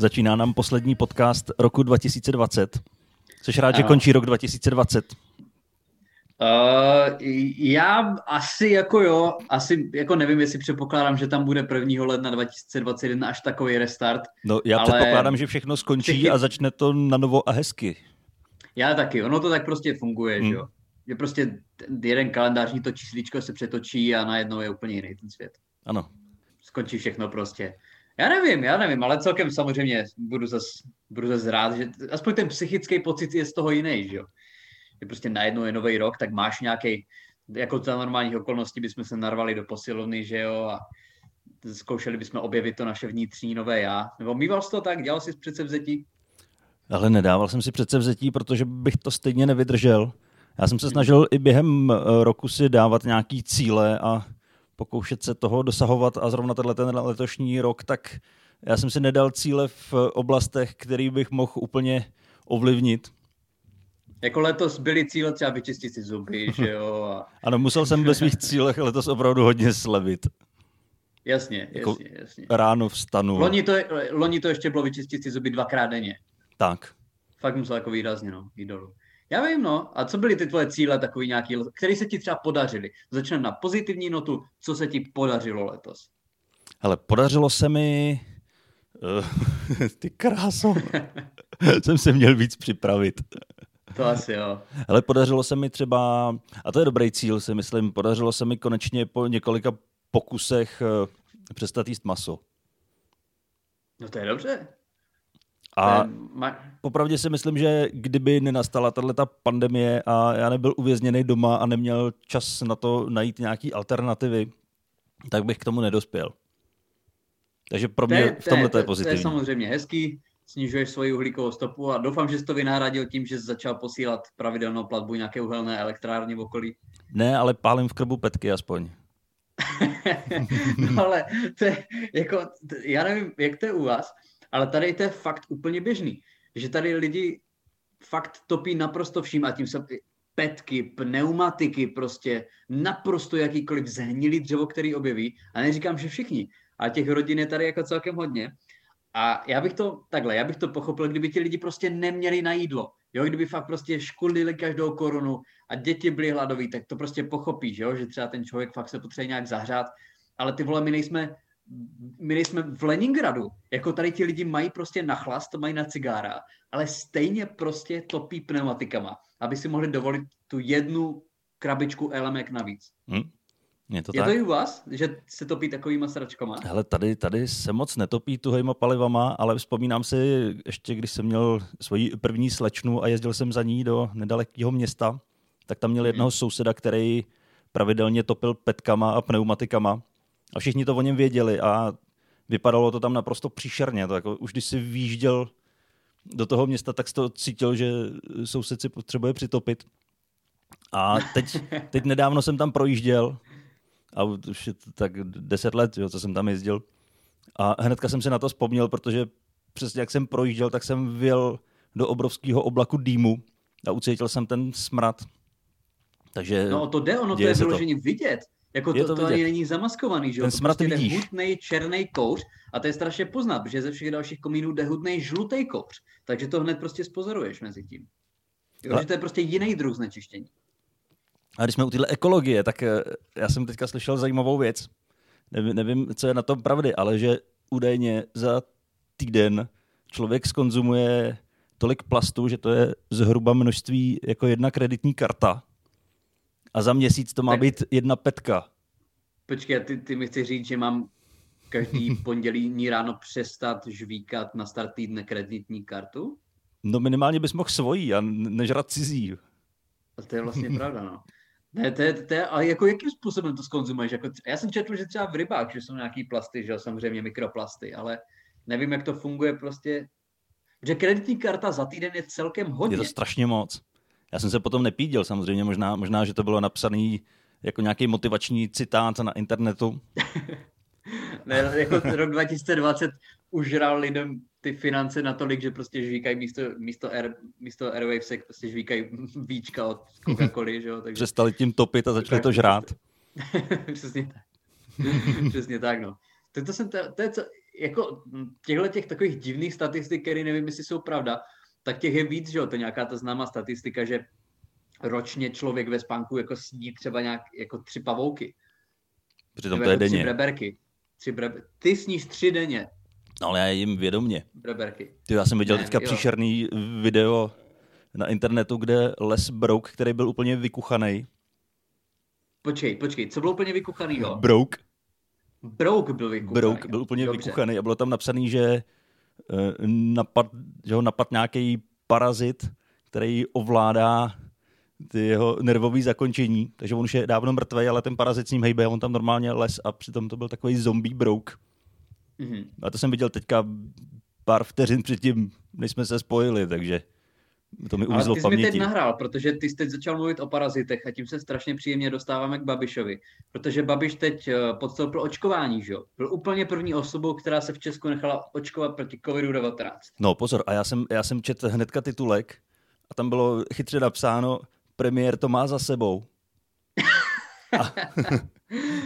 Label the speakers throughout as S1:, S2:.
S1: Začíná nám poslední podcast roku 2020. Což rád, ano. že končí rok 2020.
S2: Uh, já asi jako jo, asi jako nevím, jestli předpokládám, že tam bude 1. ledna 2021 až takový restart.
S1: No já ale... předpokládám, že všechno skončí Všichni... a začne to na novo a hezky.
S2: Já taky, ono to tak prostě funguje, hmm. že jo. Že prostě jeden kalendářní to čísličko se přetočí a najednou je úplně jiný ten svět.
S1: Ano.
S2: Skončí všechno prostě. Já nevím, já nevím, ale celkem samozřejmě budu zase budu zas rád, že aspoň ten psychický pocit je z toho jiný, že jo. Že prostě najednou je nový rok, tak máš nějaký, jako za normálních okolností bychom se narvali do posilovny, že jo, a zkoušeli bychom objevit to naše vnitřní nové já. Nebo mýval jsi to tak, dělal jsi předsevzetí?
S1: Ale nedával jsem si předsevzetí, protože bych to stejně nevydržel. Já jsem se snažil i během eh, roku si dávat nějaký cíle a pokoušet se toho dosahovat a zrovna tenhle ten letošní rok, tak já jsem si nedal cíle v oblastech, který bych mohl úplně ovlivnit.
S2: Jako letos byly cíle třeba vyčistit si zuby, že jo? A...
S1: ano, musel jsem ve svých cílech letos opravdu hodně slevit.
S2: Jasně, jako jasně, jasně.
S1: Ráno vstanu.
S2: Loni to, loni to ještě bylo vyčistit si zuby dvakrát denně.
S1: Tak.
S2: Fakt musel jako výrazně, no, jít dolů. Já vím, no. A co byly ty tvoje cíle, takový nějaký, které se ti třeba podařily? Začneme na pozitivní notu. Co se ti podařilo letos?
S1: Hele, podařilo se mi... Uh, ty kráso. jsem se měl víc připravit.
S2: To asi jo.
S1: Ale podařilo se mi třeba, a to je dobrý cíl, si myslím, podařilo se mi konečně po několika pokusech uh, přestat jíst maso.
S2: No to je dobře.
S1: A popravdě si myslím, že kdyby nenastala tato pandemie a já nebyl uvězněný doma a neměl čas na to najít nějaký alternativy, tak bych k tomu nedospěl. Takže pro mě v tomhle to je pozitivní.
S2: To je samozřejmě hezký, snižuješ svoji uhlíkovou stopu a doufám, že jsi to vynahradil tím, že jsi začal posílat pravidelnou platbu nějaké uhelné elektrárny v okolí.
S1: Ne, ale pálím v krbu petky aspoň.
S2: no ale to je, jako, já nevím, jak to je u vás, ale tady to je fakt úplně běžný, že tady lidi fakt topí naprosto vším a tím se petky, pneumatiky, prostě naprosto jakýkoliv zhnilý dřevo, který objeví. A neříkám, že všichni, ale těch rodin je tady jako celkem hodně. A já bych to, takhle, já bych to pochopil, kdyby ti lidi prostě neměli na jídlo. Jo, kdyby fakt prostě škulili každou korunu a děti byly hladoví, tak to prostě pochopíš, jo, že třeba ten člověk fakt se potřebuje nějak zahřát. Ale ty vole, my nejsme my nejsme v Leningradu, jako tady ti lidi mají prostě na chlast, mají na cigára, ale stejně prostě topí pneumatikama, aby si mohli dovolit tu jednu krabičku elemek navíc. Hmm.
S1: Je to,
S2: je
S1: tak?
S2: to i u vás, že se topí takovýma sračkama?
S1: Hele, tady, tady se moc netopí tuhejma palivama, ale vzpomínám si ještě, když jsem měl svoji první slečnu a jezdil jsem za ní do nedalekého města, tak tam měl jednoho hmm. souseda, který pravidelně topil petkama a pneumatikama a všichni to o něm věděli a vypadalo to tam naprosto příšerně. To jako, už když si výjížděl do toho města, tak jsi to cítil, že soused si potřebuje přitopit. A teď, teď nedávno jsem tam projížděl, a už je to tak deset let, jo, co jsem tam jezdil. A hnedka jsem se na to vzpomněl, protože přesně jak jsem projížděl, tak jsem vyjel do obrovského oblaku dýmu a ucítil jsem ten smrad. Takže
S2: no to jde, ono to je vyloženě vidět. Jako to, to, to ani není zamaskovaný, že jo?
S1: Ten smrad
S2: prostě
S1: vidíš.
S2: hutnej černý kouř a to je strašně poznat, protože ze všech dalších komínů jde hutnej žlutý kouř. Takže to hned prostě spozoruješ mezi tím. Jo, a... že to je prostě jiný druh znečištění.
S1: A když jsme u téhle ekologie, tak eh, já jsem teďka slyšel zajímavou věc. Nevím, nevím, co je na tom pravdy, ale že údajně za týden člověk skonzumuje tolik plastu, že to je zhruba množství jako jedna kreditní karta a za měsíc to má tak, být jedna petka.
S2: Počkej, ty, ty mi chci říct, že mám každý pondělí ráno přestat žvíkat na start týdne kreditní kartu?
S1: No minimálně bys mohl svojí a nežrat cizí.
S2: A to je vlastně pravda, no. Ne, to je, to je, ale jako jakým způsobem to skonzumuješ? Jako, já jsem četl, že třeba v rybách, že jsou nějaký plasty, že samozřejmě mikroplasty, ale nevím, jak to funguje prostě. Že kreditní karta za týden je celkem hodně.
S1: Je to strašně moc. Já jsem se potom nepíděl samozřejmě, možná, možná že to bylo napsaný jako nějaký motivační citát na internetu.
S2: ne, jako rok 2020 užral lidem ty finance natolik, že prostě žvíkají místo, místo, Air, místo Airwavesek, prostě žvíkají víčka od Coca-Coly, že jo.
S1: Takže... Přestali tím topit a začali to žrát.
S2: Přesně tak. Přesně tak, no. To, to, jsem, to, to je co, jako těchto těch takových divných statistik, které nevím, jestli jsou pravda, tak těch je víc, že jo, to je nějaká ta známá statistika, že ročně člověk ve spánku jako sní třeba nějak jako tři pavouky.
S1: Přitom to je denně.
S2: Tři breberky. Tři brebe... Ty sníš tři denně.
S1: No ale já jim vědomně.
S2: Breberky.
S1: Ty, já jsem viděl ne, teďka jo. příšerný video na internetu, kde Les Broke, který byl úplně vykuchaný.
S2: Počkej, počkej, co bylo úplně vykuchaný, jo?
S1: Broke.
S2: Broke byl vykuchaný.
S1: Broke byl úplně Dobře. vykuchaný a bylo tam napsaný, že napad, že ho napad nějaký parazit, který ovládá ty jeho nervové zakončení, takže on už je dávno mrtvý, ale ten parazit s ním hejbe, on tam normálně les a přitom to byl takový zombie brouk. Mm-hmm. A to jsem viděl teďka pár vteřin předtím, než jsme se spojili, takže to mi
S2: Ale ty jsi mi teď nahrál, protože ty jsi teď začal mluvit o parazitech a tím se strašně příjemně dostáváme k Babišovi. Protože Babiš teď eh, podstoupil očkování, že jo? Byl úplně první osobou, která se v Česku nechala očkovat proti COVID-19.
S1: No pozor, a já jsem, já jsem četl hnedka titulek a tam bylo chytře napsáno, premiér to má za sebou. A,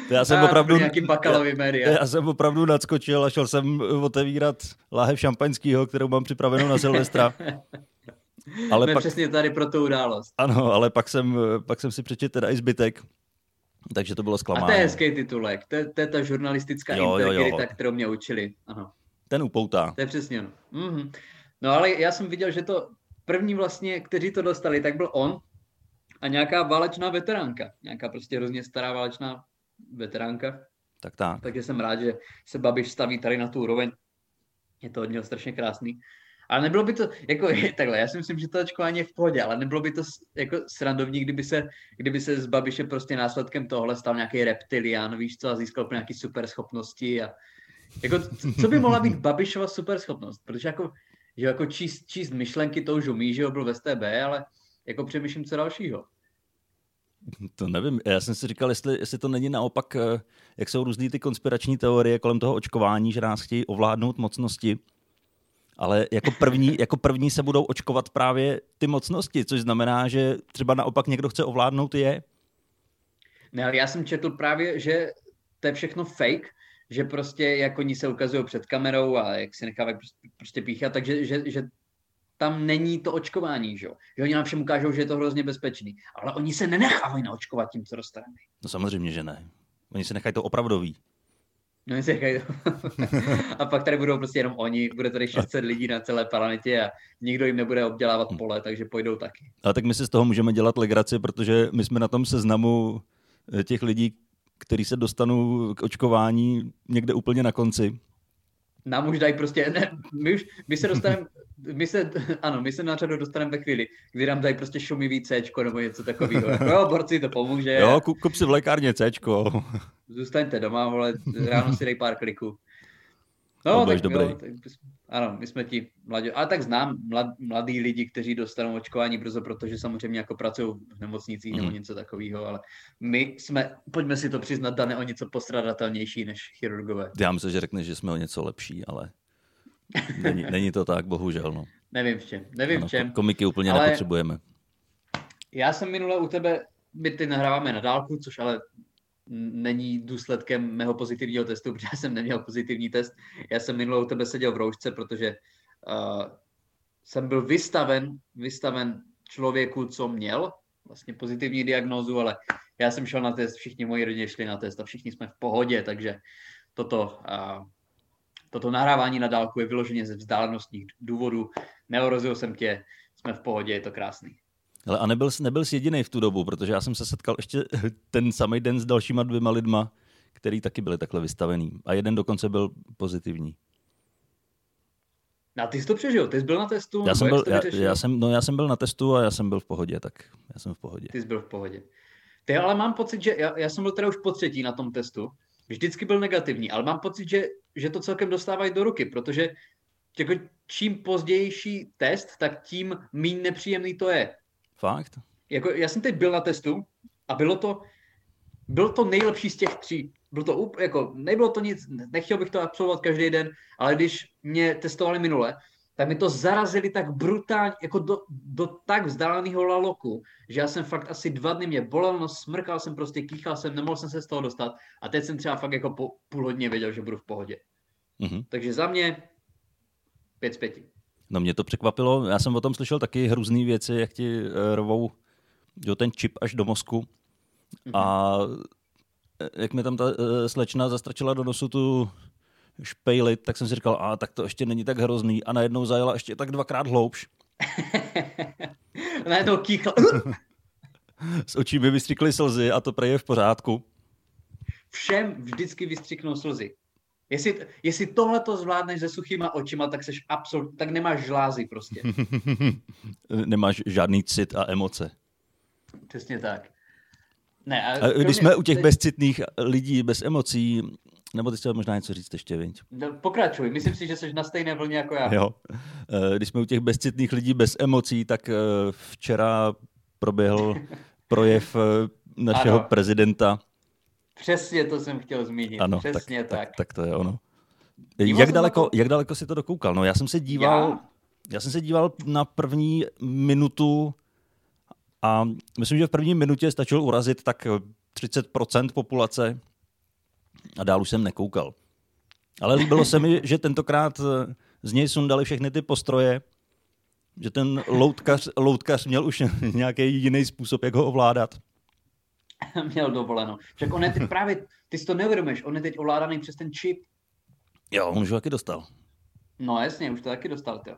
S1: to já jsem a, opravdu,
S2: nějaký bakalový média.
S1: Já, já jsem opravdu nadskočil a šel jsem otevírat láhev šampaňského, kterou mám připravenou na Silvestra.
S2: Ale pak, přesně tady pro tu událost.
S1: Ano, ale pak jsem, pak jsem si přečetl teda i zbytek, takže to bylo zklamání.
S2: A to je hezký titulek, to je, to je ta žurnalistická jo, integrita, kterou mě učili. Ano.
S1: Ten upoutá.
S2: To je přesně ono. Mm-hmm. No ale já jsem viděl, že to první vlastně, kteří to dostali, tak byl on a nějaká válečná veteránka. Nějaká prostě hrozně stará válečná veteránka.
S1: Tak tak.
S2: Takže jsem rád, že se Babiš staví tady na tu úroveň. Je to od něho strašně krásný. Ale nebylo by to, jako takhle, já si myslím, že to očkování je v pohodě, ale nebylo by to jako srandovní, kdyby se, kdyby se z Babiše prostě následkem tohle stal nějaký reptilian, víš co, a získal nějaké super schopnosti a jako, co by mohla být Babišova super schopnost? Protože jako, že jako číst, číst myšlenky to už umí, že ho byl ve STB, ale jako přemýšlím, co dalšího.
S1: To nevím, já jsem si říkal, jestli, jestli to není naopak, eh, jak jsou různý ty konspirační teorie kolem toho očkování, že nás chtějí ovládnout mocnosti, ale jako první, jako první se budou očkovat právě ty mocnosti, což znamená, že třeba naopak někdo chce ovládnout je.
S2: Ne, ale já jsem četl právě, že to je všechno fake, že prostě jak oni se ukazují před kamerou a jak si nechávají prostě, prostě píchat, takže že, že tam není to očkování, že jo? Že oni nám všem ukážou, že je to hrozně bezpečný. Ale oni se nenechávají naočkovat tím, co dostaneme.
S1: No samozřejmě, že ne. Oni se nechají to opravdový.
S2: No nechají to. a pak tady budou prostě jenom oni, bude tady 600 lidí na celé planetě a nikdo jim nebude obdělávat hm. pole, takže pojdou taky.
S1: A tak my si z toho můžeme dělat legraci, protože my jsme na tom seznamu eh, těch lidí, kteří se dostanou k očkování někde úplně na konci.
S2: Nám už dají prostě, ne, my, už, my se dostaneme my se, ano, my se na řadu dostaneme ve chvíli, kdy nám dají prostě šumivý C nebo něco takového. jo, borci, to pomůže.
S1: Jo, kup si v lékárně C.
S2: Zůstaňte doma, vole, ráno si dej pár kliků.
S1: No, tak, dobrý. Jo, tak,
S2: ano, my jsme ti mladí, ale tak znám mlad, mladý lidi, kteří dostanou očkování brzo, protože samozřejmě jako pracují v nemocnicích mm. nebo mhm. něco takového, ale my jsme, pojďme si to přiznat, dané o něco postradatelnější než chirurgové.
S1: Já myslím, že řekneš, že jsme o něco lepší, ale Není, není to tak, bohužel. No.
S2: Nevím v čem. Nevím ano, v čem.
S1: Komiky úplně ale nepotřebujeme.
S2: Já jsem minule u tebe, my ty nahráváme na dálku, což ale není důsledkem mého pozitivního testu, protože já jsem neměl pozitivní test. Já jsem minule u tebe seděl v roušce, protože uh, jsem byl vystaven, vystaven člověku, co měl vlastně pozitivní diagnózu, ale já jsem šel na test, všichni moji rodiče šli na test a všichni jsme v pohodě, takže toto uh, toto nahrávání na dálku je vyloženě ze vzdálenostních důvodů. Neorozil jsem tě, jsme v pohodě, je to krásný.
S1: Ale a nebyl, nebyl jsi jediný v tu dobu, protože já jsem se setkal ještě ten samý den s dalšíma dvěma lidma, který taky byli takhle vystavený. A jeden dokonce byl pozitivní.
S2: A ty jsi to přežil, ty jsi byl na testu?
S1: Já jsem byl, já, já, jsem, no, já jsem byl na testu a já jsem byl v pohodě, tak já jsem v pohodě.
S2: Ty jsi byl v pohodě. Ty ale mám pocit, že já, já jsem byl teda už po třetí na tom testu vždycky byl negativní, ale mám pocit, že, že to celkem dostávají do ruky, protože jako čím pozdější test, tak tím méně nepříjemný to je.
S1: Fakt?
S2: Jako, já jsem teď byl na testu a bylo to, bylo to nejlepší z těch tří. Bylo to, jako, nebylo to nic, nechtěl bych to absolvovat každý den, ale když mě testovali minule, tak mi to zarazili tak brutálně, jako do, do tak vzdáleného laloku, že já jsem fakt asi dva dny mě bolel, no smrkal jsem prostě, kýchal jsem, nemohl jsem se z toho dostat a teď jsem třeba fakt jako po půl hodině věděl, že budu v pohodě. Mm-hmm. Takže za mě pět z pěti.
S1: No mě to překvapilo, já jsem o tom slyšel taky hrůzné věci, jak ti uh, rovou jo, ten čip až do mozku mm-hmm. a eh, jak mi tam ta uh, slečna zastrčila do nosu tu špejlit, tak jsem si říkal, a tak to ještě není tak hrozný a najednou zajela ještě tak dvakrát hloubš.
S2: najednou kýchla.
S1: Z očí by vystřikly slzy a to prej je v pořádku.
S2: Všem vždycky vystřiknou slzy. Jestli, jestli tohle to zvládneš se suchýma očima, tak seš absolut, tak nemáš žlázy prostě.
S1: nemáš žádný cit a emoce.
S2: Přesně tak. Ne,
S1: a, a když jsme u těch teď... bezcitných lidí, bez emocí, nebo ty chtěl možná něco říct ještě, viď?
S2: No, pokračuj, myslím si, že jsi na stejné vlně jako já.
S1: Jo. Eh, když jsme u těch bezcitných lidí bez emocí, tak eh, včera proběhl projev eh, našeho ano. prezidenta.
S2: Přesně to jsem chtěl zmínit. Ano, Přesně
S1: tak. Tak, tak, tak to je ono. jak daleko, to... jak daleko si to dokoukal? No já jsem se díval, já? já jsem se díval na první minutu a myslím, že v první minutě stačilo urazit tak 30% populace a dál už jsem nekoukal. Ale líbilo se mi, že tentokrát eh, z něj sundali všechny ty postroje, že ten loutkař, loutkař měl už nějaký jiný způsob, jak ho ovládat.
S2: Měl dovoleno. Však on je teď právě, ty si to neuvědomíš, on je teď ovládaný přes ten čip.
S1: Jo, on už ho taky dostal.
S2: No jasně, už to taky dostal. Tyjo.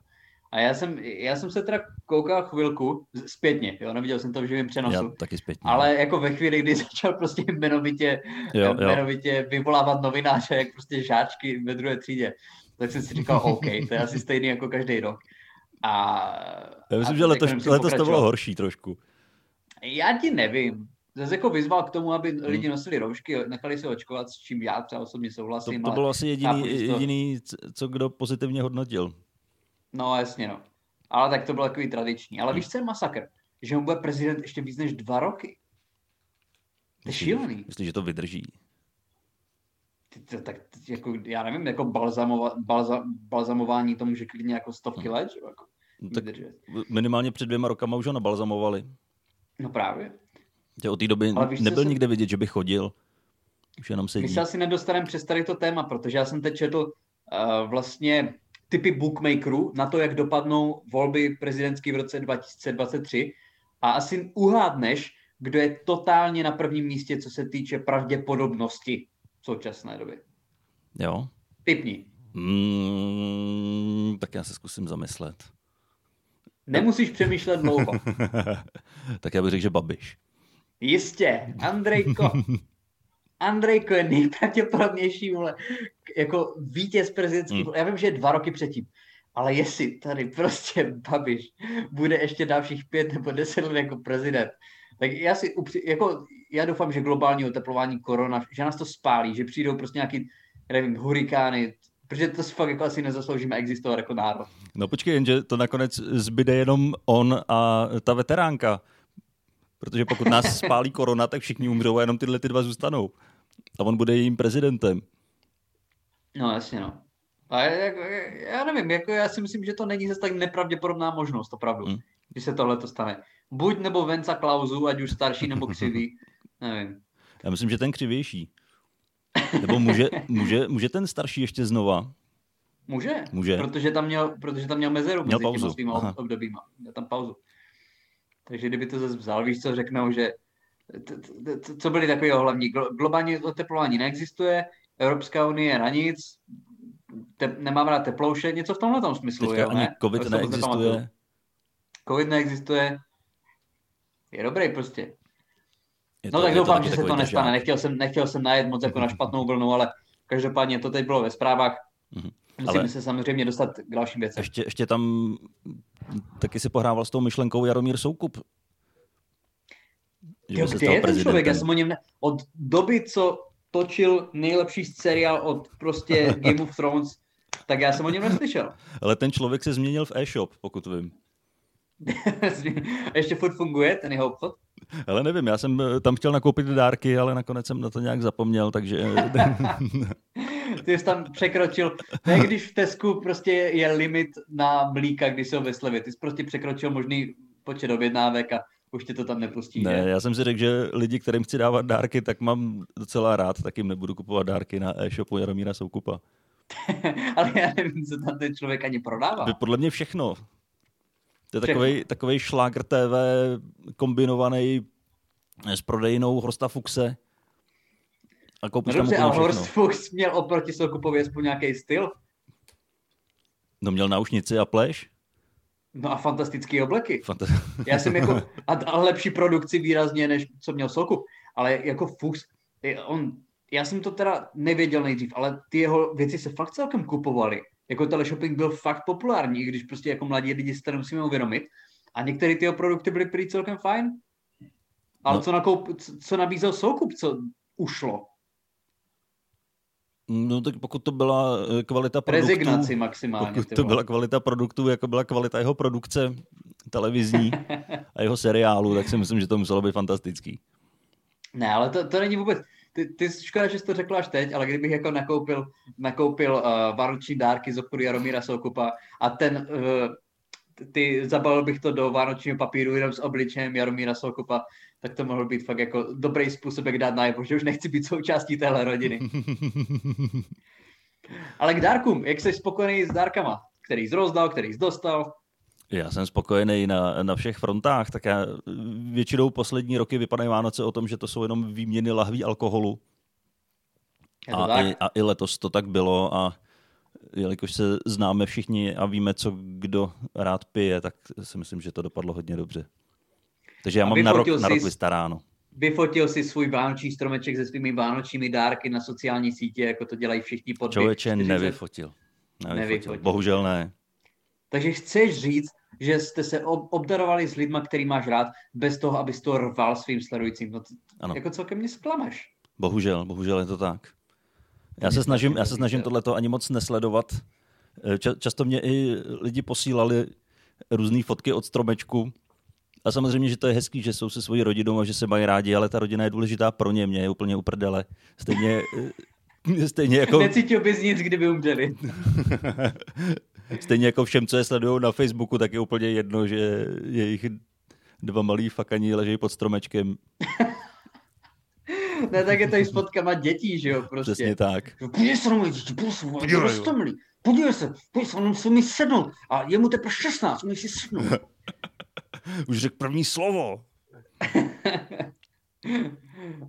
S2: A já jsem, já jsem se teda koukal chvilku zpětně, jo, neviděl jsem to v živém přenosu. Já
S1: taky zpětně.
S2: Ale jako ve chvíli, kdy začal prostě jmenovitě, jo, jo. jmenovitě vyvolávat novináře, jak prostě žáčky ve druhé třídě, tak jsem si říkal, OK, to je asi stejný jako každý rok. A,
S1: já myslím, a že letos, letos to bylo horší trošku.
S2: Já ti nevím. Zase jako vyzval k tomu, aby hmm. lidi nosili roušky, nechali se očkovat, s čím já třeba osobně souhlasím.
S1: To, to bylo asi jediný, to... jediný, co kdo pozitivně hodnotil.
S2: No jasně no. Ale tak to bylo takový tradiční. Ale víš, co je masakr? Že on bude prezident ještě víc než dva roky. To je šílený.
S1: Myslíš, že to vydrží?
S2: To, tak jako, já nevím, jako balzamova, balza, balzamování to může klidně jako stovky hmm. let, že? Jako,
S1: no, tak minimálně před dvěma rokama už ho nabalzamovali.
S2: No právě.
S1: Že od té doby nebyl se... nikde vidět, že by chodil. Už jenom sedí.
S2: My se asi nedostaneme přes tady to téma, protože já jsem teď četl uh, vlastně typy bookmakerů na to, jak dopadnou volby prezidentské v roce 2023 a asi uhádneš, kdo je totálně na prvním místě, co se týče pravděpodobnosti v současné době.
S1: Jo.
S2: Typni.
S1: Mm, tak já se zkusím zamyslet.
S2: Nemusíš přemýšlet dlouho.
S1: tak já bych řekl, že Babiš.
S2: Jistě, Andrejko. Andrejko je nejpravděpodobnější vole, jako vítěz prezidentský, hmm. já vím, že je dva roky předtím, ale jestli tady prostě Babiš bude ještě dalších pět nebo deset let jako prezident, tak já si upři, jako, já doufám, že globální oteplování korona, že nás to spálí, že přijdou prostě nějaký, nevím, hurikány, protože to si fakt jako asi nezasloužíme existovat jako národ.
S1: No počkej, jenže to nakonec zbyde jenom on a ta veteránka. Protože pokud nás spálí korona, tak všichni umřou a jenom tyhle ty dva zůstanou. A on bude jejím prezidentem.
S2: No jasně, no. A jako, já nevím, jako já si myslím, že to není zase tak nepravděpodobná možnost, opravdu, hmm. když se tohle to stane. Buď nebo Venca Klauzu, ať už starší nebo křivý, nevím.
S1: Já myslím, že ten křivější. Nebo může, může, může ten starší ještě znova?
S2: Může, může. Protože, tam měl, protože tam měl mezeru měl mezi pauzu. těma svýma obdobíma. Měl tam pauzu. Takže kdyby to zase vzal, víš co, řeknou, že co byly takové hlavní? Globální oteplování neexistuje, Evropská unie na nic, te, nemám rád teplouše, něco v tomhle tom smyslu.
S1: Teďka jo, ani ne? COVID neexistuje.
S2: COVID neexistuje. Je dobrý prostě. Je no to, no tak doufám, že se to nestane. Nechtěl jsem, nechtěl jsem najet moc jako na špatnou vlnu, ale každopádně to teď bylo ve zprávách. Mm-hmm. Musíme ale se samozřejmě dostat k dalším věcem.
S1: Ještě, ještě tam taky si pohrával s tou myšlenkou Jaromír Soukup.
S2: Že jo, kde je ten člověk? Já jsem o něm ne... Od doby, co točil nejlepší seriál od prostě Game of Thrones, tak já jsem o něm neslyšel.
S1: Ale ten člověk se změnil v e-shop, pokud vím.
S2: Ještě furt funguje ten jeho obchod?
S1: Ale nevím, já jsem eh, tam chtěl nakoupit dárky, ale nakonec jsem na to nějak zapomněl, takže...
S2: ty jsi tam překročil, ne když v Tesku prostě je limit na mlíka, když jsou ve slevě, ty jsi prostě překročil možný počet objednávek a už tě to tam nepustí.
S1: Ne,
S2: že?
S1: já jsem si řekl, že lidi, kterým chci dávat dárky, tak mám docela rád, tak jim nebudu kupovat dárky na e-shopu Jaromíra Soukupa.
S2: Ale já nevím, co tam ten člověk ani prodává.
S1: Podle mě všechno. To je takový, takový šlágr TV kombinovaný s prodejnou Horsta Fuxe.
S2: A koupíš no dobře, ale Horst Fuchs měl oproti Soukupovi aspoň nějaký styl.
S1: No měl náušnici a pleš.
S2: No a fantastické obleky. Fanta- Já jsem jako, a, a lepší produkci výrazně, než co měl Soukup. Ale jako Fuchs, on, já jsem to teda nevěděl nejdřív, ale ty jeho věci se fakt celkem kupovaly. Jako teleshopping byl fakt populární, i když prostě jako mladí lidi si to musíme uvědomit. A některé ty produkty byly prý celkem fajn. Ale no. co, nakoup, co nabízel Soukup, co ušlo?
S1: No tak pokud to byla eh, kvalita produktu...
S2: Rezignaci maximálně.
S1: Pokud to byla kvalita produktu, jako byla kvalita jeho produkce televizní a jeho seriálu, tak si myslím, že to muselo být fantastický.
S2: Ne, ale to, to není vůbec... Ty, ty škoda, že jsi to řekl až teď, ale kdybych jako nakoupil, nakoupil uh, vánoční dárky z obchodu Jaromíra Soukupa a ten uh, ty zabalil bych to do vánočního papíru jenom s obličejem Jaromíra Soukupa, tak to mohl být fakt jako dobrý způsob, jak dát najevo, že už nechci být součástí téhle rodiny. Ale k dárkům, jak jsi spokojený s dárkama? Který jsi rozdal, který jsi dostal?
S1: Já jsem spokojený na, na všech frontách, tak já většinou poslední roky vypadají Vánoce o tom, že to jsou jenom výměny lahví alkoholu. A i, a i letos to tak bylo a jelikož se známe všichni a víme, co kdo rád pije, tak si myslím, že to dopadlo hodně dobře. Takže já mám na rok, na rok vystaráno.
S2: Vyfotil si svůj vánoční stromeček se svými vánočními dárky na sociální sítě, jako to dělají všichni pod
S1: Člověče nevyfotil. nevyfotil. Nevyfotil. Bohužel ne.
S2: Takže chceš říct, že jste se obdarovali s lidma, který máš rád, bez toho, abys to rval svým sledujícím. No, ano. Jako celkem mě zklameš.
S1: Bohužel, bohužel je to tak. Já se snažím, já se snažím tohleto ani moc nesledovat. Často mě i lidi posílali různé fotky od stromečku. A samozřejmě, že to je hezký, že jsou se svojí rodinou a že se mají rádi, ale ta rodina je důležitá pro ně, mě je úplně uprdele. Stejně, stejně jako...
S2: Necítil bys nic, kdyby umřeli.
S1: stejně jako všem, co je sledují na Facebooku, tak je úplně jedno, že jejich dva malí fakaní leží pod stromečkem.
S2: ne, tak je to i s fotkama dětí, že jo, prostě.
S1: Přesně tak.
S2: Podívej se na moje děti, prosím, roztomilý. Podívej se, podívej se, on musí mi sednout. A je mu teprve 16, musí si sednout.
S1: Už řekl první slovo.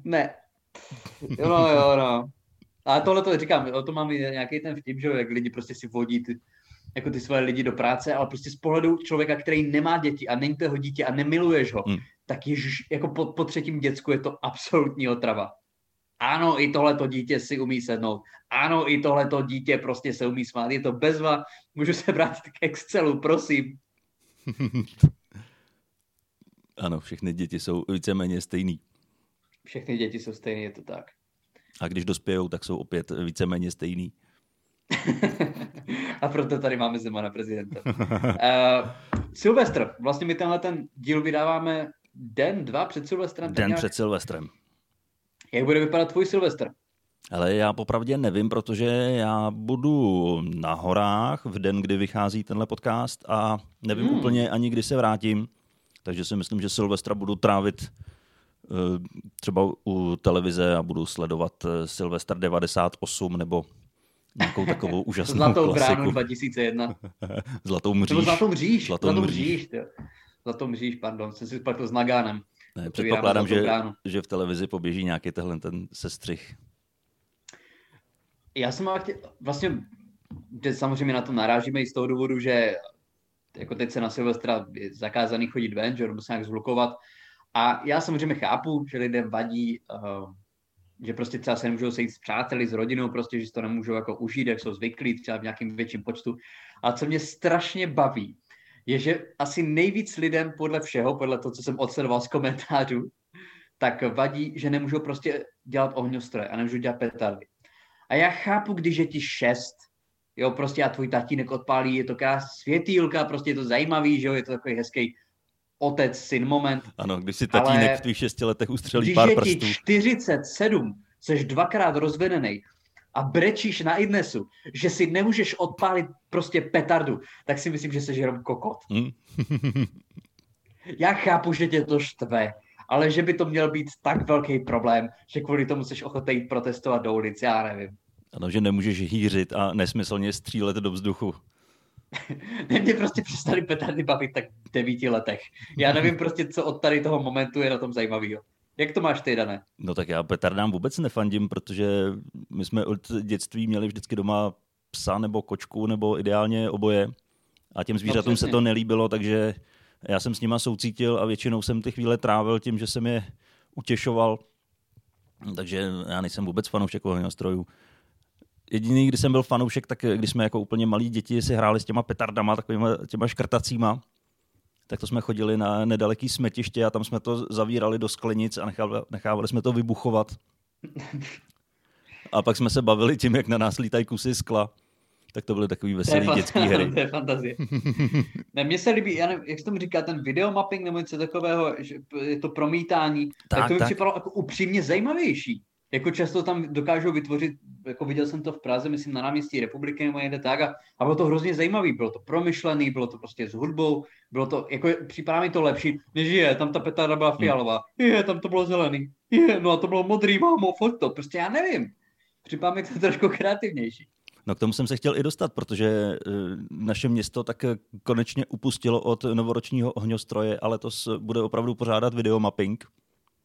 S2: ne. Jo, no, jo, no. A tohle to říkám, o tom mám nějaký ten vtip, že jak lidi prostě si vodí ty, jako ty svoje lidi do práce, ale prostě z pohledu člověka, který nemá děti a není to jeho dítě a nemiluješ ho, hmm tak ježiš, jako po, po třetím děcku je to absolutní otrava. Ano, i tohleto dítě si umí sednout. Ano, i tohleto dítě prostě se umí smát. Je to bezva. Můžu se vrátit k Excelu, prosím.
S1: ano, všechny děti jsou víceméně stejný.
S2: Všechny děti jsou stejné, je to tak.
S1: A když dospějou, tak jsou opět víceméně stejný.
S2: A proto tady máme Zemana prezidenta. Uh, Silvestr, vlastně my tenhle ten díl vydáváme den, dva před Silvestrem?
S1: Den nějak... před Silvestrem.
S2: Jak bude vypadat tvůj Silvestr?
S1: Ale já popravdě nevím, protože já budu na horách v den, kdy vychází tenhle podcast a nevím hmm. úplně ani, kdy se vrátím. Takže si myslím, že Silvestra budu trávit uh, třeba u televize a budu sledovat uh, Silvestr 98 nebo nějakou takovou úžasnou
S2: Zlatou
S1: klasiku.
S2: bránu 2001.
S1: Zlatou mříž.
S2: Nebo Zlatou mříž. Zlatou, Zlatou mříž. mříž Zlatou mříž, pardon, jsem si spletl s Nagánem.
S1: Ne, předpokládám, že, že v televizi poběží nějaký tenhle ten sestřih.
S2: Já jsem vlastně, že samozřejmě na to narážíme i z toho důvodu, že jako teď se na Silvestra je zakázaný chodit ven, že se nějak zhlukovat. A já samozřejmě chápu, že lidem vadí, uh, že prostě třeba se nemůžou sejít s přáteli, s rodinou, prostě, že si to nemůžou jako užít, jak jsou zvyklí, třeba v nějakém větším počtu. A co mě strašně baví, je, že asi nejvíc lidem podle všeho, podle toho, co jsem odsledoval z komentářů, tak vadí, že nemůžou prostě dělat ohňostroje a nemůžou dělat petardy. A já chápu, když je ti šest, jo, prostě a tvůj tatínek odpálí, je to krásná světýlka, prostě je to zajímavý, že jo, je to takový hezký otec, syn moment.
S1: Ano, když si tatínek ale v tvých šesti letech ustřelí pár prstů.
S2: Když je ti 47, jsi dvakrát rozvedený a brečíš na idnesu, že si nemůžeš odpálit prostě petardu, tak si myslím, že jsi jenom kokot. Hmm. Já chápu, že tě to štve, ale že by to měl být tak velký problém, že kvůli tomu jsi ochotný jít protestovat do ulic, já nevím.
S1: Ano, že nemůžeš hýřit a nesmyslně střílet do vzduchu.
S2: ne, mě prostě přestali petardy bavit tak v devíti letech. Já nevím prostě, co od tady toho momentu je na tom zajímavého. Jak to máš ty, Dané?
S1: No tak já petardám vůbec nefandím, protože my jsme od dětství měli vždycky doma psa nebo kočku, nebo ideálně oboje. A těm zvířatům no, se to nelíbilo, takže já jsem s nima soucítil a většinou jsem ty chvíle trávil tím, že jsem je utěšoval. Takže já nejsem vůbec fanoušek ohňostrojů. Jediný, kdy jsem byl fanoušek, tak když jsme jako úplně malí děti si hráli s těma petardama, takovými těma škrtacíma, tak to jsme chodili na nedaleký smetiště a tam jsme to zavírali do sklenic a nechávali, nechávali jsme to vybuchovat. A pak jsme se bavili tím, jak na nás lítají kusy skla. Tak to byly takový veselý dětské hry.
S2: to je fantazie. ne, mně se líbí, já nevím, jak se tomu říká, ten videomapping nebo něco takového, že je to promítání, tak, tak to mi připadalo jako upřímně zajímavější. Jako často tam dokážou vytvořit, jako viděl jsem to v Praze, myslím na náměstí republiky nebo někde tak a, a bylo to hrozně zajímavý, bylo to promyšlený, bylo to prostě s hudbou, bylo to, jako připadá mi to lepší, než je, tam ta petarda byla hmm. fialová, je, tam to bylo zelený, je, no a to bylo modrý, mámo, foť to, prostě já nevím. Připadá mi to trošku kreativnější.
S1: No k tomu jsem se chtěl i dostat, protože eh, naše město tak konečně upustilo od novoročního ohňostroje ale to bude opravdu pořádat videomapping.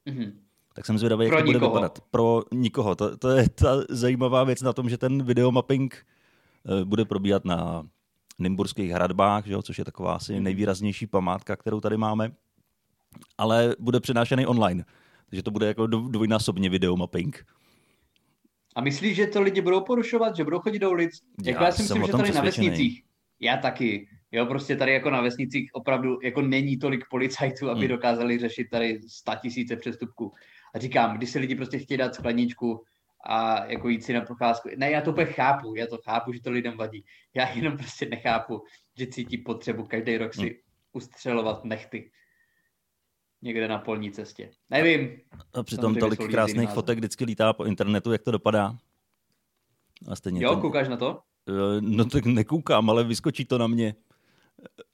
S1: Mm-hmm. Tak jsem zvědavý, jak to bude vypadat. Pro nikoho. To, to je ta zajímavá věc na tom, že ten videomapping eh, bude probíhat na Nymburských hradbách, že jo, což je taková asi mhm. nejvýraznější památka, kterou tady máme, ale bude přenášený online. Takže to bude jako dvojnásobně videomapping.
S2: A myslíš, že to lidi budou porušovat, že budou chodit do ulic? Já, jako já si myslím, že tady na vesnicích. Já taky. Jo, prostě tady jako na vesnicích opravdu jako není tolik policajtů, aby hmm. dokázali řešit tady tisíce přestupků. A říkám, když se lidi prostě chtějí dát skleničku a jako jít si na procházku. Ne, já to úplně chápu, já to chápu, že to lidem vadí. Já jenom prostě nechápu, že cítí potřebu každý rok si hmm. ustřelovat nechty někde na polní cestě. Nevím.
S1: A přitom tolik krásných fotek vždycky lítá po internetu, jak to dopadá.
S2: A stejně jo, ten... koukáš na to?
S1: Eh, no tak nekoukám, ale vyskočí to na mě.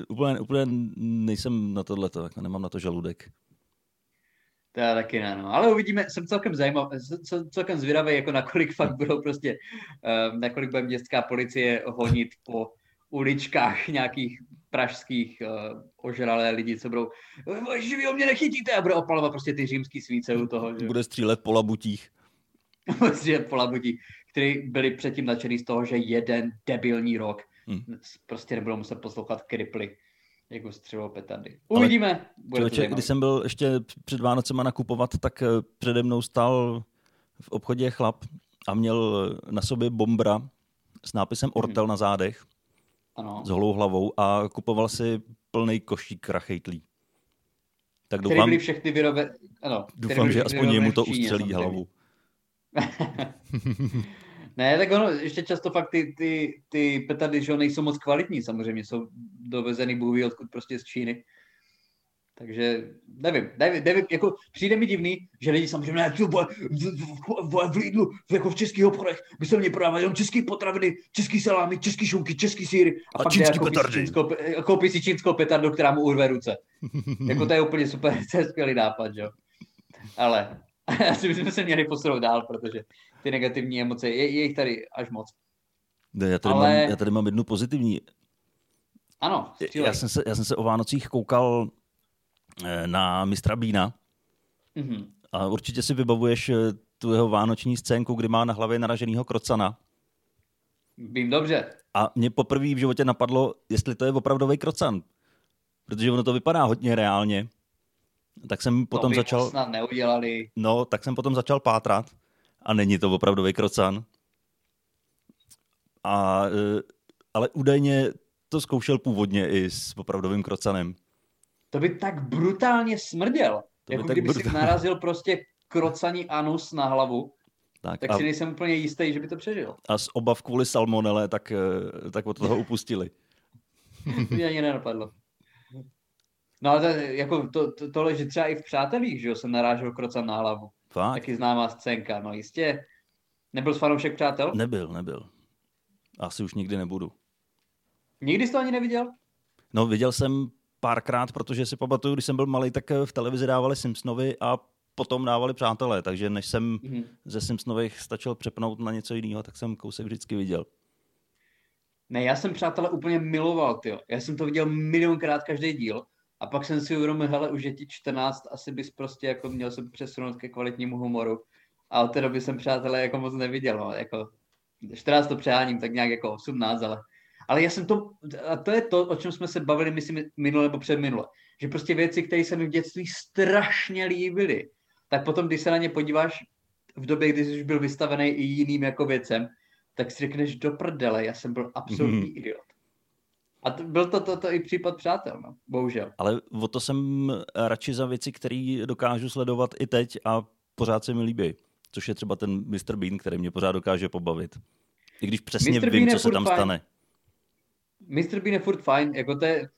S1: Úplně, úplně nejsem na tohle, tak nemám na to žaludek.
S2: To já taky ne, no. Ale uvidíme, jsem celkem zajímavý, celkem zvědavý, jako nakolik fakt budou prostě, uh, nakolik bude městská policie honit po uličkách nějakých pražských uh, ožralé lidi, co budou, že o mě nechytíte a bude opalovat prostě ty římský svíce u toho. Že?
S1: Bude střílet po labutích.
S2: bude střílet po labutích, který byli předtím nadšený z toho, že jeden debilní rok hmm. prostě nebudou muset poslouchat kriply jako střelou petardy. Uvidíme.
S1: člověče, když jsem byl ještě před Vánocema nakupovat, tak eh, přede mnou stál v obchodě chlap a měl na sobě bombra s nápisem mhm. Ortel hmm. na zádech ano. s holou hlavou a kupoval si plný košík rachejtlí.
S2: Tak doufám, byly všechny vyrobe... ano,
S1: doufám že aspoň jemu to ustřelí hlavu.
S2: ne, tak ono, ještě často fakt ty, ty, ty petardy, že nejsou moc kvalitní samozřejmě, jsou dovezený bůh odkud prostě z Číny. Takže nevím, nevím, nevím, jako přijde mi divný, že lidi samozřejmě, ne, v, v, v, v Lidlu, jako v českých obchodech, by se mě prodávat jenom český potraviny, český salámy, český šunky, český síry
S1: a, a pak čínský petardy.
S2: Čínskou, koupí si čínskou petardu, která mu urve ruce. jako to je úplně super, to je skvělý nápad, jo. Ale já si myslím, že se měli posunout dál, protože ty negativní emoce, je, je jich tady až moc.
S1: Ne, já, tady Ale... mám, já tady mám jednu pozitivní.
S2: Ano,
S1: já jsem, se, já jsem se o Vánocích koukal Eh, na mistra Bína. Mm-hmm. A určitě si vybavuješ eh, tu jeho vánoční scénku, kdy má na hlavě naraženýho krocana.
S2: Vím dobře.
S1: A mě poprvé v životě napadlo, jestli to je opravdový krocan. Protože ono to vypadá hodně reálně. Tak jsem potom
S2: to
S1: začal...
S2: snad neudělali.
S1: No, tak jsem potom začal pátrat. A není to opravdový krocan. A, eh, ale údajně to zkoušel původně i s opravdovým krocanem
S2: to by tak brutálně smrděl. To jako by kdyby brutál... si narazil prostě krocaní anus na hlavu, tak, tak a... si nejsem úplně jistý, že by to přežil.
S1: A z obav kvůli salmonele, tak, eh, tak od toho upustili.
S2: Mě ani nenapadlo. No ale to, jako to, to, tohle, že třeba i v Přátelích, že jo, jsem narážel krocan na hlavu.
S1: Fakt?
S2: Taky známá scénka, no jistě. Nebyl s fanoušek přátel?
S1: Nebyl, nebyl. Asi už nikdy nebudu.
S2: Nikdy jsi to ani neviděl?
S1: No, viděl jsem párkrát, protože si pamatuju, když jsem byl malý, tak v televizi dávali Simpsonovi a potom dávali přátelé, takže než jsem mm-hmm. ze Simpsonových stačil přepnout na něco jiného, tak jsem kousek vždycky viděl.
S2: Ne, já jsem přátelé úplně miloval, ty. Já jsem to viděl milionkrát každý díl a pak jsem si uvědomil, hele, už je ti 14, asi bys prostě jako měl se přesunout ke kvalitnímu humoru. A od té doby jsem přátelé jako moc neviděl, no, jako 14 to přeháním, tak nějak jako 18, ale ale já jsem to, a to je to, o čem jsme se bavili, myslím, minule nebo předminule, že prostě věci, které se mi v dětství strašně líbily, tak potom, když se na ně podíváš v době, kdy jsi už byl vystavený i jiným jako věcem, tak si řekneš do prdele, já jsem byl absolutní mm. idiot. A to, byl to, to, to i případ přátel, no, bohužel.
S1: Ale o to jsem radši za věci, které dokážu sledovat i teď a pořád se mi líbí. Což je třeba ten Mr. Bean, který mě pořád dokáže pobavit. I když přesně Mr. vím, co se tam fajn. stane.
S2: Mr. Bean je furt fajn, jako to je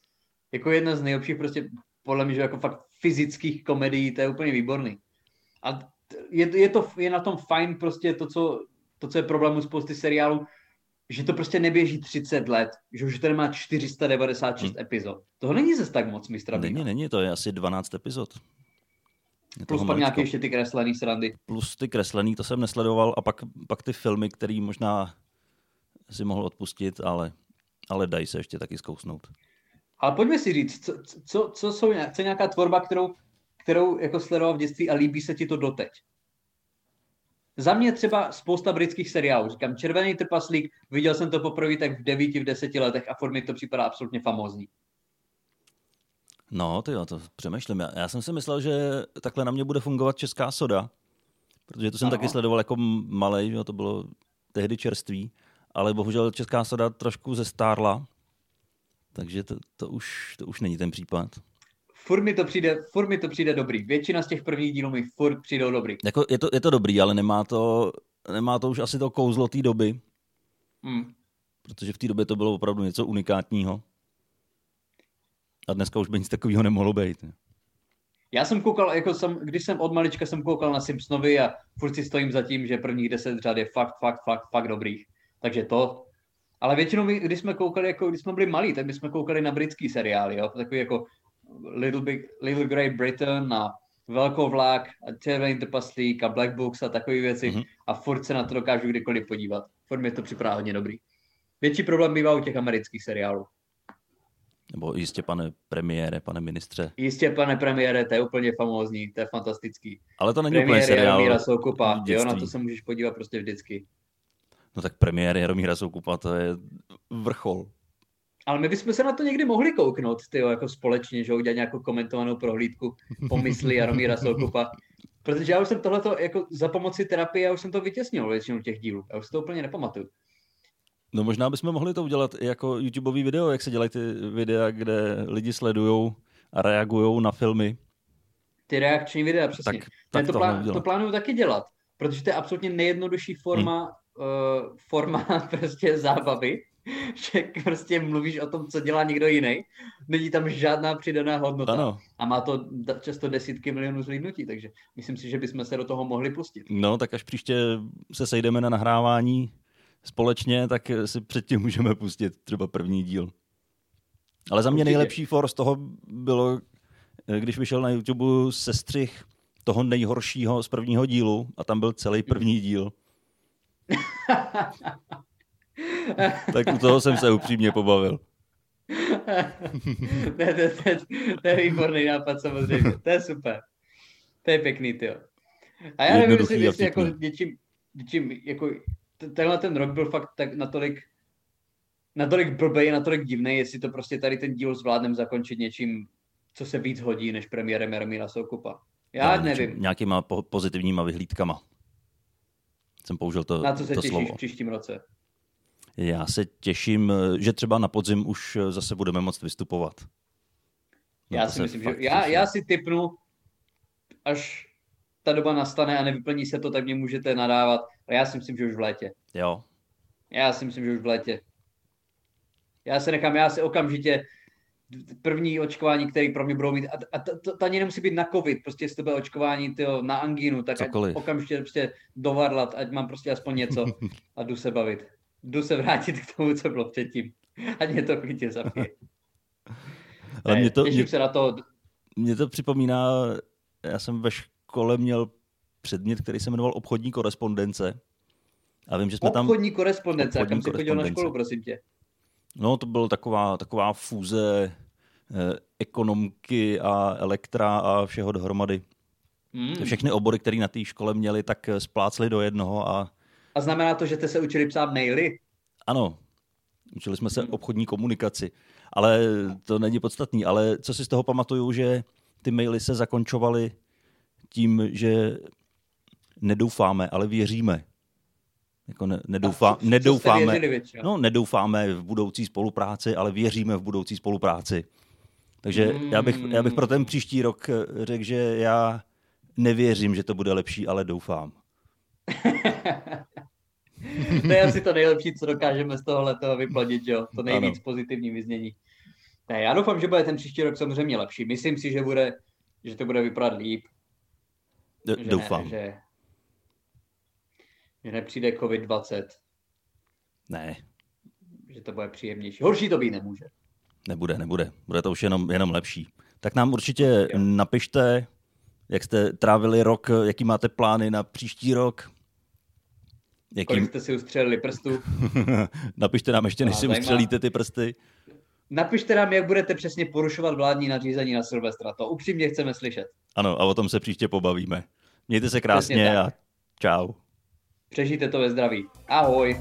S2: jako jedna z nejlepších prostě podle mě, že jako fakt fyzických komedií, to je úplně výborný. A je, je, to, je na tom fajn prostě to, co, to, co je problém u spousty seriálů, že to prostě neběží 30 let, že už to má 496 hmm. epizod. Toho není zase tak moc, mistra
S1: Není, není, to je asi 12 epizod.
S2: Je Plus pak nějaké ještě ty kreslený srandy.
S1: Plus ty kreslený, to jsem nesledoval, a pak, pak ty filmy, který možná si mohl odpustit, ale ale dají se ještě taky zkousnout.
S2: Ale pojďme si říct, co, co, co, jsou, co je nějaká tvorba, kterou, kterou jako sledoval v dětství a líbí se ti to doteď? Za mě třeba spousta britských seriálů. Říkám, Červený trpaslík, viděl jsem to poprvé tak v devíti, v deseti letech a furt mi to připadá absolutně famózní.
S1: No, ty jo, to přemýšlím. Já, já jsem si myslel, že takhle na mě bude fungovat česká soda, protože to jsem ano. taky sledoval jako malej, to bylo tehdy čerství ale bohužel Česká soda trošku zestárla, takže to, to, už, to už není ten případ.
S2: Furt mi to přijde, furt mi to přijde dobrý. Většina z těch prvních dílů mi furt přijde dobrý.
S1: Jako je, to, je to dobrý, ale nemá to, nemá to už asi to kouzlo té doby. Hmm. Protože v té době to bylo opravdu něco unikátního. A dneska už by nic takového nemohlo být.
S2: Já jsem koukal, jako jsem, když jsem od malička jsem koukal na Simpsonovi a furt si stojím za tím, že prvních deset řad je fakt, fakt, fakt, fakt dobrých. Takže to. Ale většinou, my, když jsme koukali, jako když jsme byli malí, tak my jsme koukali na britský seriály, jo? takový jako Little, Big, Little Great Britain a Velkovlák a Červený trpaslík a Black Books a takové věci mm-hmm. a furt se na to dokážu kdykoliv podívat. Furt mi to připadá hodně dobrý. Větší problém bývá u těch amerických seriálů.
S1: Nebo jistě, pane premiére, pane ministře.
S2: Jistě, pane premiére, to je úplně famózní, to je fantastický.
S1: Ale to není Premiér úplně seriál.
S2: Jaromíra Soukupa, jo, na to se můžeš podívat prostě vždycky.
S1: No tak premiér Jaromíra Soukupa, to je vrchol.
S2: Ale my bychom se na to někdy mohli kouknout, ty jako společně, že udělat nějakou komentovanou prohlídku pomysly Jaromíra Soukupa. Protože já už jsem tohleto jako za pomoci terapie, já už jsem to vytěsnil většinou těch dílů. Já už si to úplně nepamatuju.
S1: No možná bychom mohli to udělat i jako YouTubeový video, jak se dělají ty videa, kde lidi sledují a reagují na filmy.
S2: Ty reakční videa, přesně. Tak, tak to, plán, to plánuju taky dělat, protože to je absolutně nejjednodušší forma hmm uh, forma prostě zábavy, že prostě mluvíš o tom, co dělá někdo jiný. Není tam žádná přidaná hodnota. Ano. A má to často desítky milionů zhlídnutí, takže myslím si, že bychom se do toho mohli pustit.
S1: No, tak až příště se sejdeme na nahrávání společně, tak si předtím můžeme pustit třeba první díl. Ale za mě Určitě. nejlepší for z toho bylo, když vyšel na YouTube sestřih toho nejhoršího z prvního dílu a tam byl celý první díl. tak u toho jsem se upřímně pobavil.
S2: to, to, to, to je výborný nápad samozřejmě, to je super. To je pěkný, ty. A já nevím, jestli, jestli jako něčím, něčím, jako tenhle ten rok byl fakt tak natolik natolik blbej, natolik divný, jestli to prostě tady ten díl zvládnem zakončit něčím, co se víc hodí než premiérem Jaromíra Soukupa. Já no, nevím.
S1: Nějakýma pozitivníma vyhlídkama jsem použil to
S2: Na co se
S1: to
S2: těšíš
S1: slovo.
S2: v příštím roce?
S1: Já se těším, že třeba na podzim už zase budeme moct vystupovat.
S2: No já si myslím, že já, já si typnu, až ta doba nastane a nevyplní se to, tak mě můžete nadávat. A já si myslím, že už v létě.
S1: Jo.
S2: Já si myslím, že už v létě. Já se nechám, já se okamžitě první očkování, který pro mě budou mít, a, a to, to, to ani nemusí být na covid, prostě z tebe očkování tyjo, na angínu, tak ať okamžitě prostě dovadlat, ať mám prostě aspoň něco a jdu se bavit. Jdu se vrátit k tomu, co bylo předtím. Ať mě to klidně zapije. Ale mě to, mě, se na to.
S1: Mě to připomíná, já jsem ve škole měl předmět, který se jmenoval obchodní korespondence. A vím, že jsme
S2: obchodní tam... Obchodní korespondence, obchodní kam jsi chodil na školu, prosím tě?
S1: No, to byl taková, taková fúze eh, ekonomky a elektra a všeho dohromady. Hmm. Všechny obory, které na té škole měli, tak splácli do jednoho. A...
S2: a znamená to, že jste se učili psát maily?
S1: Ano, učili jsme se obchodní komunikaci. Ale to není podstatný. Ale co si z toho pamatuju, že ty maily se zakončovaly tím, že nedoufáme, ale věříme. Jako ne, nedoufá, co, nedoufáme, co no, nedoufáme v budoucí spolupráci, ale věříme v budoucí spolupráci. Takže mm. já, bych, já bych pro ten příští rok řekl, že já nevěřím, že to bude lepší, ale doufám.
S2: to je asi to nejlepší, co dokážeme z tohohle toho vyplodit, jo? To nejvíc ano. pozitivní vyznění. Ne, já doufám, že bude ten příští rok samozřejmě lepší. Myslím si, že, bude, že to bude vypadat líp.
S1: Doufám.
S2: Že, že, že nepřijde COVID-20.
S1: Ne.
S2: Že to bude příjemnější. Horší to být nemůže.
S1: Nebude, nebude. Bude to už jenom, jenom lepší. Tak nám určitě jo. napište, jak jste trávili rok, jaký máte plány na příští rok.
S2: Jaký... Kolik jste si ustřelili prstů?
S1: Napište nám ještě, než si ustřelíte ty prsty.
S2: Napište nám, jak budete přesně porušovat vládní nařízení na Silvestra. To upřímně chceme slyšet.
S1: Ano, a o tom se příště pobavíme. Mějte se krásně a čau.
S2: Přežijte to ve zdraví. Ahoj.